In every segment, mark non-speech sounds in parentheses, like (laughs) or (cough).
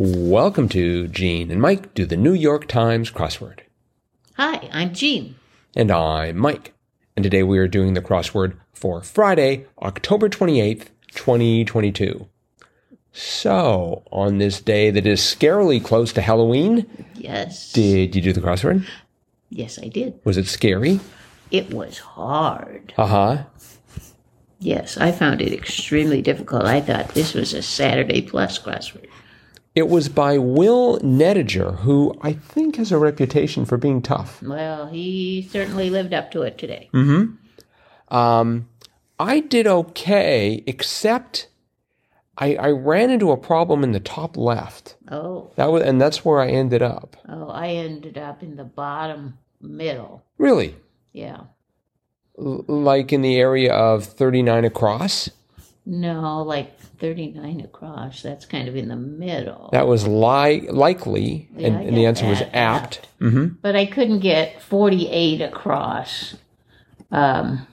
Welcome to Gene and Mike do the New York Times crossword. Hi, I'm Jean. And I'm Mike. And today we are doing the crossword for Friday, October 28th, 2022. So, on this day that is scarily close to Halloween, Yes. did you do the crossword? Yes, I did. Was it scary? It was hard. Uh huh. Yes, I found it extremely difficult. I thought this was a Saturday Plus crossword. It was by Will Nediger, who I think has a reputation for being tough. Well, he certainly lived up to it today. Um, I did okay, except I, I ran into a problem in the top left. Oh, That was, and that's where I ended up. oh, I ended up in the bottom middle. Really, Yeah. L- like in the area of thirty-nine across. No, like 39 across. That's kind of in the middle. That was li- likely, Yeah, and, and the answer was that, apt. hmm but I couldn't get 48 across. Um,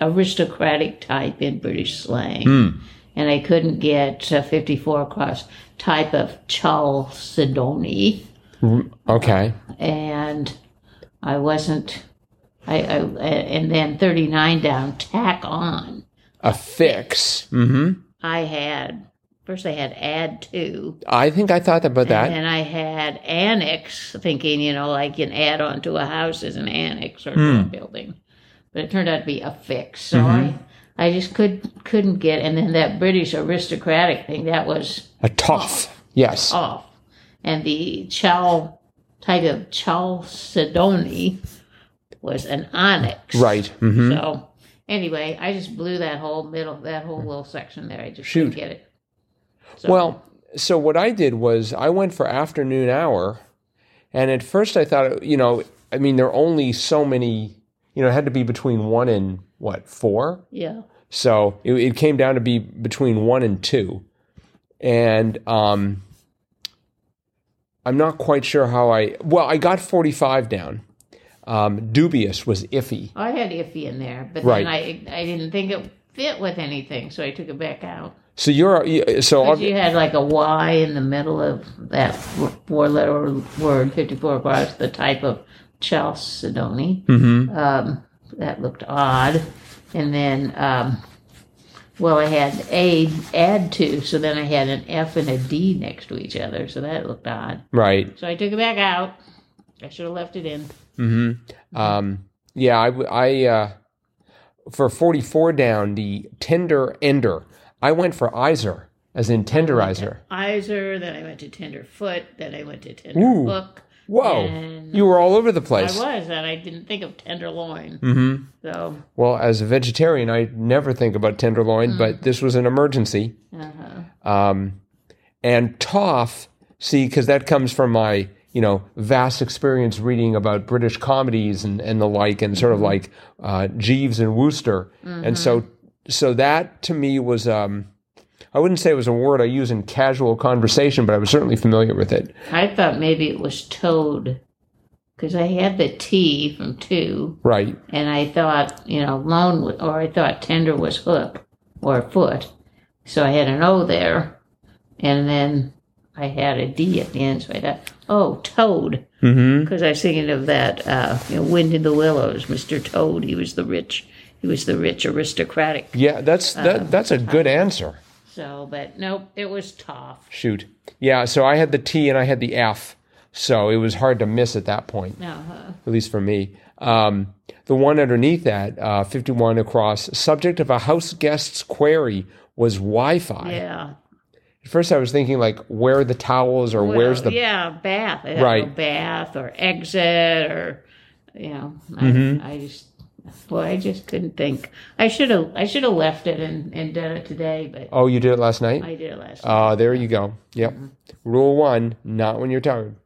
aristocratic type in British slang. And I couldn't get uh, 54 across type of Chalcedony. Okay. And I wasn't, I, I, and then 39 down, tack on. A fix. hmm I had, first I had add to. I think I thought about that. And then I had annex, thinking, you know, like an add on to a house is an annex or to a building. But it turned out to be a fix. So I, I just could couldn't get. And then that British aristocratic thing that was A tough. Yes. off, and the Chal type of Chalcedony was an onyx. Right. hmm So anyway, I just blew that whole middle, that whole little section there. I just Shoot. couldn't get it. So, Well, so what I did was I went for afternoon hour, and at first I thought, you know, I mean, there are only so many, you know, it had to be between one and what four. yeah. So it, it came down to be between one and two, and um, I'm not quite sure how I. Well, I got 45 down. Um, dubious was iffy. I had iffy in there, but Right. then I I didn't think it fit with anything, so I took it back out. So you're so you had like a Y in the middle of that four letter word, 54 across, the type of Chalcedony. Mhm. Um, that looked odd. And then, um, well, I had A add to, so then I had an F and a D next to each other, so that looked odd. right. So I took it back out. I should have left it in. Hmm Um, yeah, I uh, for 44 down, the tender ender, I went for Iser, as in tenderizer. Iser, then I went to Tenderfoot, then I went to Tender Ooh. Whoa, you were all over the place. I was, and I didn't think of Tenderloin. hmm So, Well, as a vegetarian, I never think about tenderloin, but this was an emergency. uh-huh. Um, and toff, see, because that comes from my, you know, vast experience reading about British comedies and, and the like, and sort of like uh, Jeeves and Wooster. And so, so that to me was, um, I wouldn't say it was a word I use in casual conversation, but I was certainly familiar with it. I thought maybe it was Toad, because I had the T from two, Right. and I thought, you know, lone, or I thought Tender was hook or foot. So I had an O there, and then I had a D at the end, so I thought, oh, Toad. Mm-hmm. because I was thinking of that, uh, you know, Wind in the Willows, Mr. Toad. He was the rich, he was the rich aristocratic. Yeah, that's that. That's a good answer. So, but nope, it was tough. Shoot. Yeah. So I had the T and I had the F, so it was hard to miss at that point. Uh-huh. at least for me. Um, the one underneath that, uh, 51 across, subject of a house guest's query was Wi-Fi. Yeah. At first, I was thinking like, where are the towels or Well, where's the yeah bath? Right. bath or exit or you know. I, Mm-hmm. I just well I just couldn't think. I should have I should have left it and and done it today, but Oh, you did it last night. I did it last. night. Uh, there you go. Yep. Rule one: not when you're tired.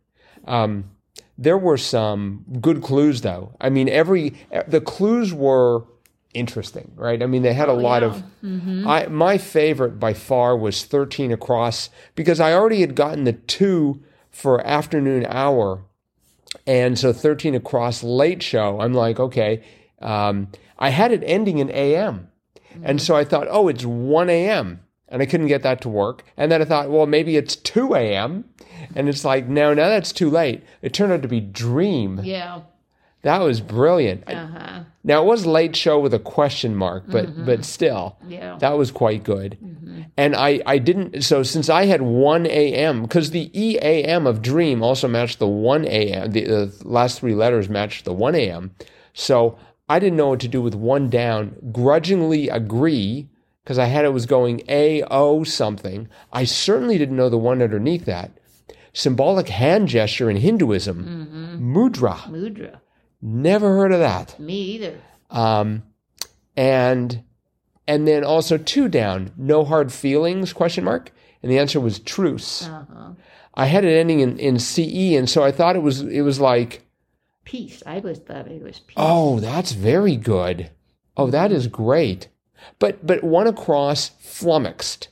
Um, there were some good clues, though. I mean, every the clues were interesting, right? I mean, they had a lot yeah. of. I my favorite by far was thirteen across because I already had gotten the two for afternoon hour, and so thirteen across late show. I'm like, okay. Um, I had it ending in AM, and so I thought, oh, it's one AM. and I couldn't get that to work. And then I thought, well, maybe it's 2 a.m. And it's like, no, now that's too late. It turned out to be dream. Yeah. That was brilliant. Uh huh. Now it was late show with a question mark, but mm-hmm. but still, Yeah. that was quite good. Mm-hmm. And I I didn't so since I had one a.m. because the E a.m. of Dream also matched the one a.m. The, the last three letters matched the one a.m. So I didn't know what to do with one down. Grudgingly agree because I had it was going a o something. I certainly didn't know the one underneath that. Symbolic hand gesture in Hinduism, mm-hmm. mudra. Mudra. Never heard of that. Me either. Um, and and then also two down, no hard feelings? Question mark. And the answer was truce. Uh huh. I had it ending in, in CE, and so I thought it was it was like, Peace. I was thought it was peace. oh, that's very good. Oh, that is great. But but one across flummoxed.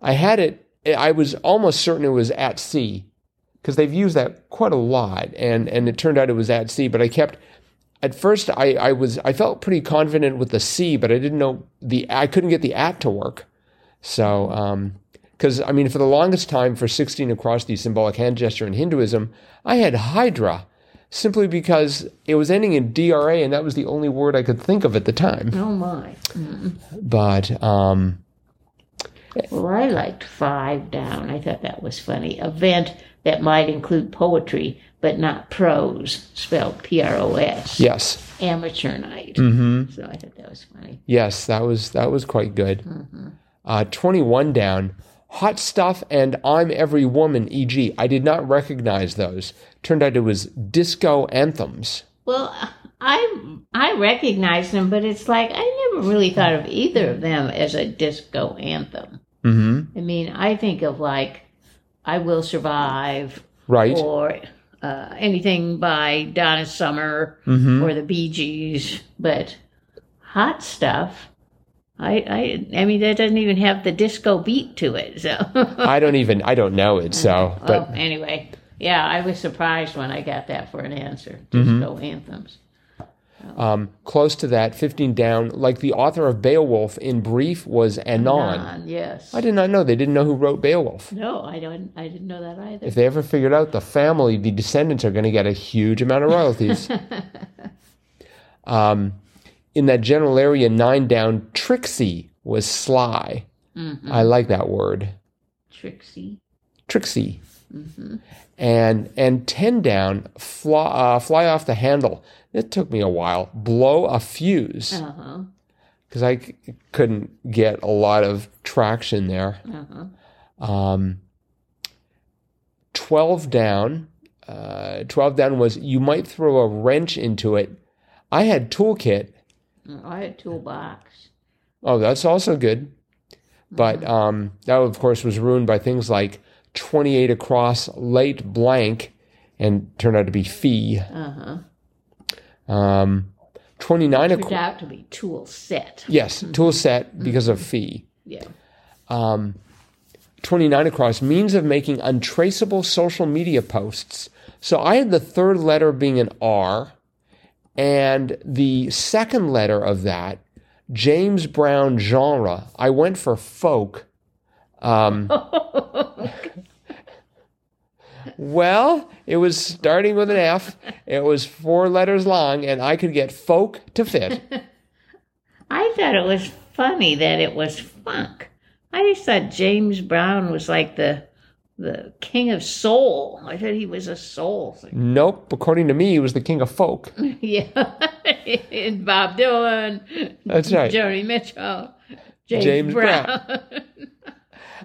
I had it. I was almost certain it was at sea because they've used that quite a lot, and and it turned out it was at sea. But I kept at first I, I was I felt pretty confident with the C, but I didn't know the I couldn't get the at to work. So um because I mean for the longest time for 16 across the symbolic hand gesture in Hinduism, I had Hydra simply because it was ending in DRA and that was the only word I could think of at the time. Oh my. But um Well, I liked five down. I thought that was funny. Event that might include poetry, but not prose, spelled P R O S. yes. Amateur night. Mhm. So I thought that was funny. Yes, that was that was quite good. Uh, 21 down. Hot stuff and I'm every woman, e.g. I did not recognize those. Turned out it was disco anthems. Well, I I recognize them, but it's like I never really thought of either of them as a disco anthem. Mm-hmm. I mean, I think of like "I Will Survive" Right. or uh, anything by Donna Summer Mm-hmm. or the Bee Gees, but hot stuff. I, I I mean that doesn't even have the disco beat to it. So, (laughs) I don't even I don't know it. So, but well, anyway, yeah, I was surprised when I got that for an answer. Disco anthems. Um, close to that, 15 down. Like the author of Beowulf in brief was Anon. Anon, yes. I did not know they didn't know who wrote Beowulf. No, I don't. I didn't know that either. If they ever figured out the family, the descendants are going to get a huge amount of royalties. (laughs) um, in that general area, nine down, tricksy was sly. I like that word, Trixie. Trixie. And and ten down, fly, uh, fly off the handle. It took me a while. Blow a fuse because I c- couldn't get a lot of traction there. Uh huh. Um, 12 down. Uh, 12 down was you might throw a wrench into it. I had toolkit. I had toolbox. Oh, that's also good. But um, that, of course, was ruined by things like 28 across, late blank, and turned out to be fee. Uh huh. Um, 29 Turned across. out to be tool set. Yes, (laughs) tool set because of fee. Yeah. Um, 29 across means of making untraceable social media posts. So I had the third letter being an R, and the second letter of that, James Brown genre, I went for folk. Um, (laughs) well, it was starting with an F, it was four letters long, and I could get folk to fit. (laughs) I thought it was funny that it was funk. I just thought James Brown was like the the king of soul. I thought he was a soul singer. Nope, according to me, he was the king of folk. (laughs) yeah. (laughs) and Bob Dylan. That's right. Joni Mitchell. James, James Brown.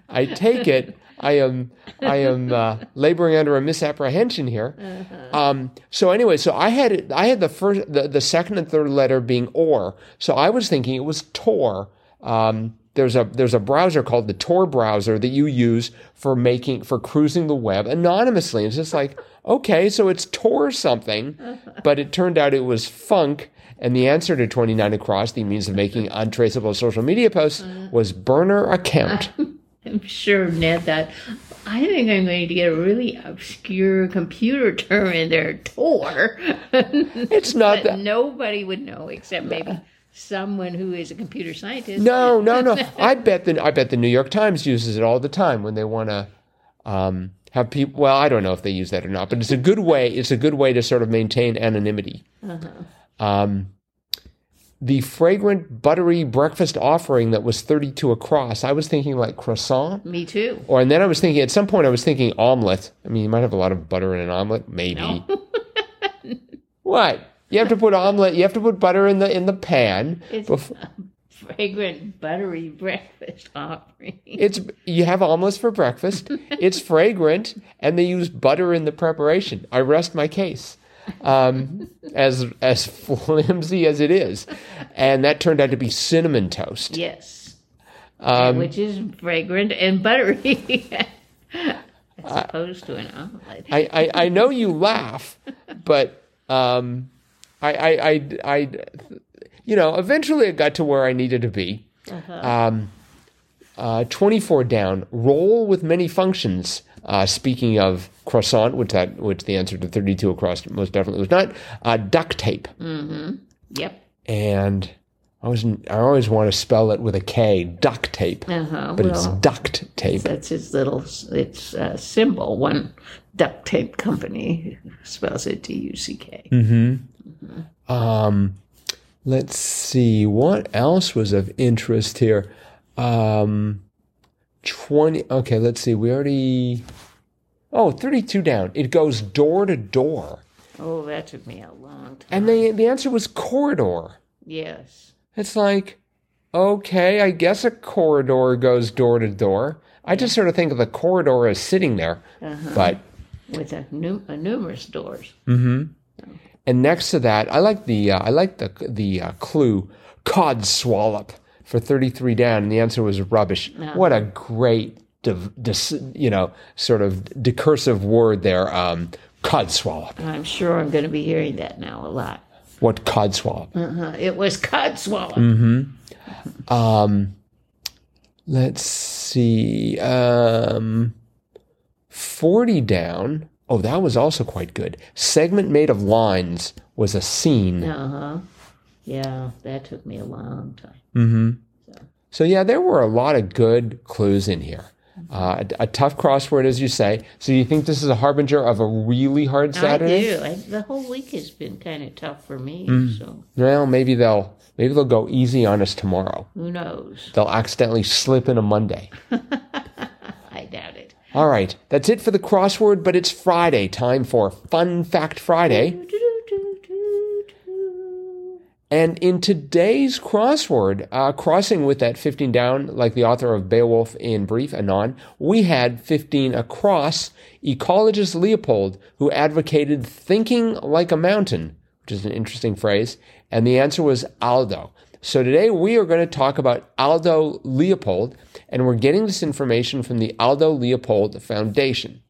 I take it I am I am uh, laboring under a misapprehension here. Um, so anyway, so I had I had the first the, the second and third letter being or. So I was thinking it was Tor. Um, there's a there's a browser called the Tor browser that you use for making for cruising the web anonymously. It's just like (laughs) okay, so it's Tor something, but it turned out it was Funk. And the answer to 29 across, the means of making (laughs) untraceable social media posts, was burner account. (laughs) I'm sure Ned that I think I'm going to get a really obscure computer term in there, Tor. (laughs) It's not that nobody would know except maybe someone who is a computer scientist. No, no, no. (laughs) I bet the I bet the New York Times uses it all the time when they want to um, have people. Well, I don't know if they use that or not, but it's a good way. It's a good way to sort of maintain anonymity. Um, the fragrant buttery breakfast offering that was 32 across. I was thinking like croissant. Me too. Or and then I was thinking at some point I was thinking omelet. I mean, you might have a lot of butter in an omelet, maybe. (laughs) what? You have to put omelet. You have to put butter in the in the pan. It's a fragrant, buttery breakfast offering. It's you have omelets for breakfast. (laughs) It's fragrant, and they use butter in the preparation. I rest my case, um, as as flimsy as it is, and that turned out to be cinnamon toast. Yes. Um, Which is fragrant and buttery. (laughs) As opposed to an omelet. I, I, I know you laugh, but um, I, I, I, I, you know, eventually I got to where I needed to be. Um, uh, 24 down, roll with many functions. Uh, speaking of croissant, which that which the answer to 32 across most definitely was not, uh, duct tape. Yep. And I was I always want to spell it with a K, duct tape, Uh-huh. but it's duct tape. that's his little its uh, symbol. One duct tape company spells it D U C K. Um, let's see what else was of interest here. Um, 20 okay, let's see. We already Oh, 32 down. It goes door to door. Oh, that took me a long time. And the the answer was corridor. yes. It's like okay, I guess a corridor goes door to door. I just sort of think of the corridor as sitting there. But With a, nu- a numerous doors. Mm-hmm. And next to that, I like the uh, I like the the uh, clue codswallop for 33 down and the answer was rubbish. What a great div- dis, you know sort of decursive word there um codswallop. I'm sure I'm going to be hearing that now a lot. What cod swallop? Uh, it was cod swallow. Um, let's see. Um, 40 down. Oh, that was also quite good. Segment made of lines was a scene. Uh huh. Yeah, that took me a long time. So, yeah, there were a lot of good clues in here. Uh, a, a tough crossword, as you say. So, you think this is a harbinger of a really hard Saturday? I do. I, the whole week has been kind of tough for me. Mm. So Well, maybe they'll maybe they'll go easy on us tomorrow. who knows? They'll accidentally slip in a Monday. (laughs) I doubt it. All right, that's it for the crossword, but it's Friday. Time for Fun Fact Friday. And in today's crossword, uh, crossing with that 15 down, like the author of Beowulf in Brief, Anon, we had 15 across, ecologist Leopold, who advocated thinking like a mountain, which is an interesting phrase, and the answer was Aldo. So today we are going to talk about Aldo Leopold, and we're getting this information from the Aldo Leopold Foundation.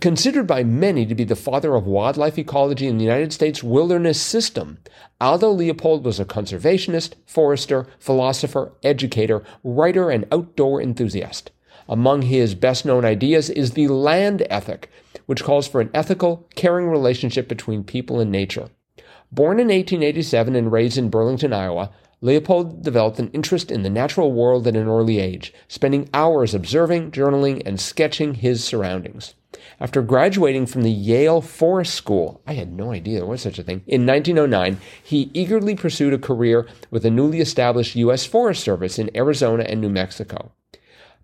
Considered by many to be the father of wildlife ecology in the United States wilderness system, Aldo Leopold was a conservationist, forester, philosopher, educator, writer, and outdoor enthusiast. Among his best known ideas is the land ethic, which calls for an ethical, caring relationship between people and nature. Born in 1887 and raised in Burlington, Iowa, Leopold developed an interest in the natural world at an early age, spending hours observing, journaling, and sketching his surroundings. After graduating from the Yale Forest School, I had no idea there was such a thing, in 1909, he eagerly pursued a career with the newly established U.S. Forest Service in Arizona and New Mexico.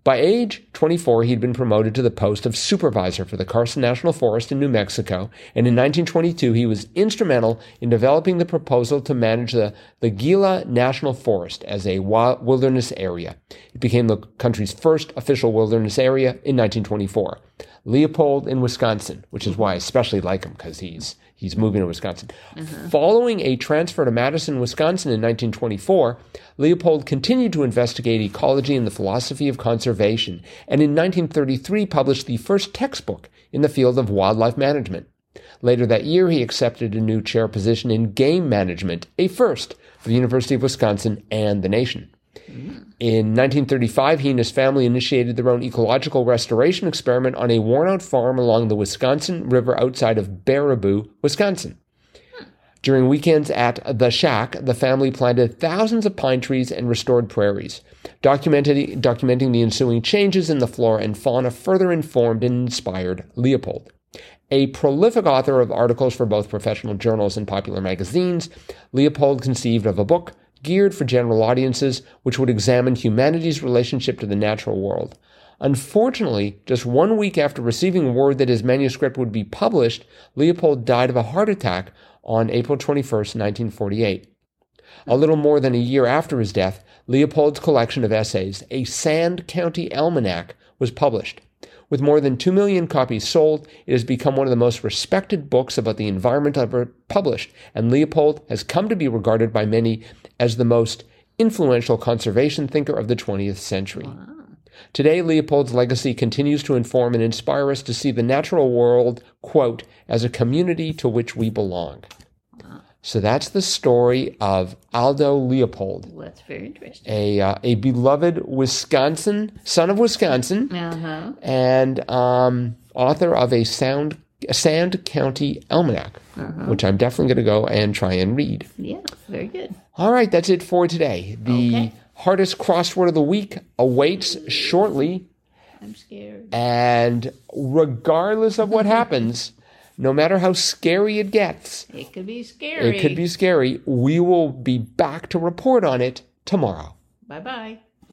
By age 24, he'd been promoted to the post of supervisor for the Carson National Forest in New Mexico, and in 1922 he was instrumental in developing the proposal to manage the, the Gila National Forest as a wilderness area. It became the country's first official wilderness area in 1924. Leopold in Wisconsin, which is why I especially like him because he's he's moving to Wisconsin. Following a transfer to Madison, Wisconsin in 1924, Leopold continued to investigate ecology and the philosophy of conservation, and in 1933 published the first textbook in the field of wildlife management. Later that year, he accepted a new chair position in game management, a first for the University of Wisconsin and the nation. In 1935, he and his family initiated their own ecological restoration experiment on a worn out farm along the Wisconsin River outside of Baraboo, Wisconsin. During weekends at the shack, the family planted thousands of pine trees and restored prairies. Documenting, documenting the ensuing changes in the flora and fauna further informed and inspired Leopold. A prolific author of articles for both professional journals and popular magazines, Leopold conceived of a book geared for general audiences which would examine humanity's relationship to the natural world. Unfortunately, just one week after receiving word that his manuscript would be published, Leopold died of a heart attack on April 21, 1948. A little more than a year after his death, Leopold's collection of essays, A Sand County Almanac, was published. With more than 2 million copies sold, it has become one of the most respected books about the environment ever published, and Leopold has come to be regarded by many as the most influential conservation thinker of the 20th century. Wow. Today, Leopold's legacy continues to inform and inspire us to see the natural world, quote, as a community to which we belong. So that's the story of Aldo Leopold. Well, that's very interesting. A, uh, a beloved Wisconsin, son of Wisconsin, uh-huh. and um, author of a sound, Sand County Almanac, uh-huh. which I'm definitely going to go and try and read. Yeah, very good. All right, that's it for today. The okay. hardest crossword of the week awaits shortly. I'm scared. And regardless of what (laughs) happens, no matter how scary it gets, it could be scary. It could be scary. We will be back to report on it tomorrow. Bye bye.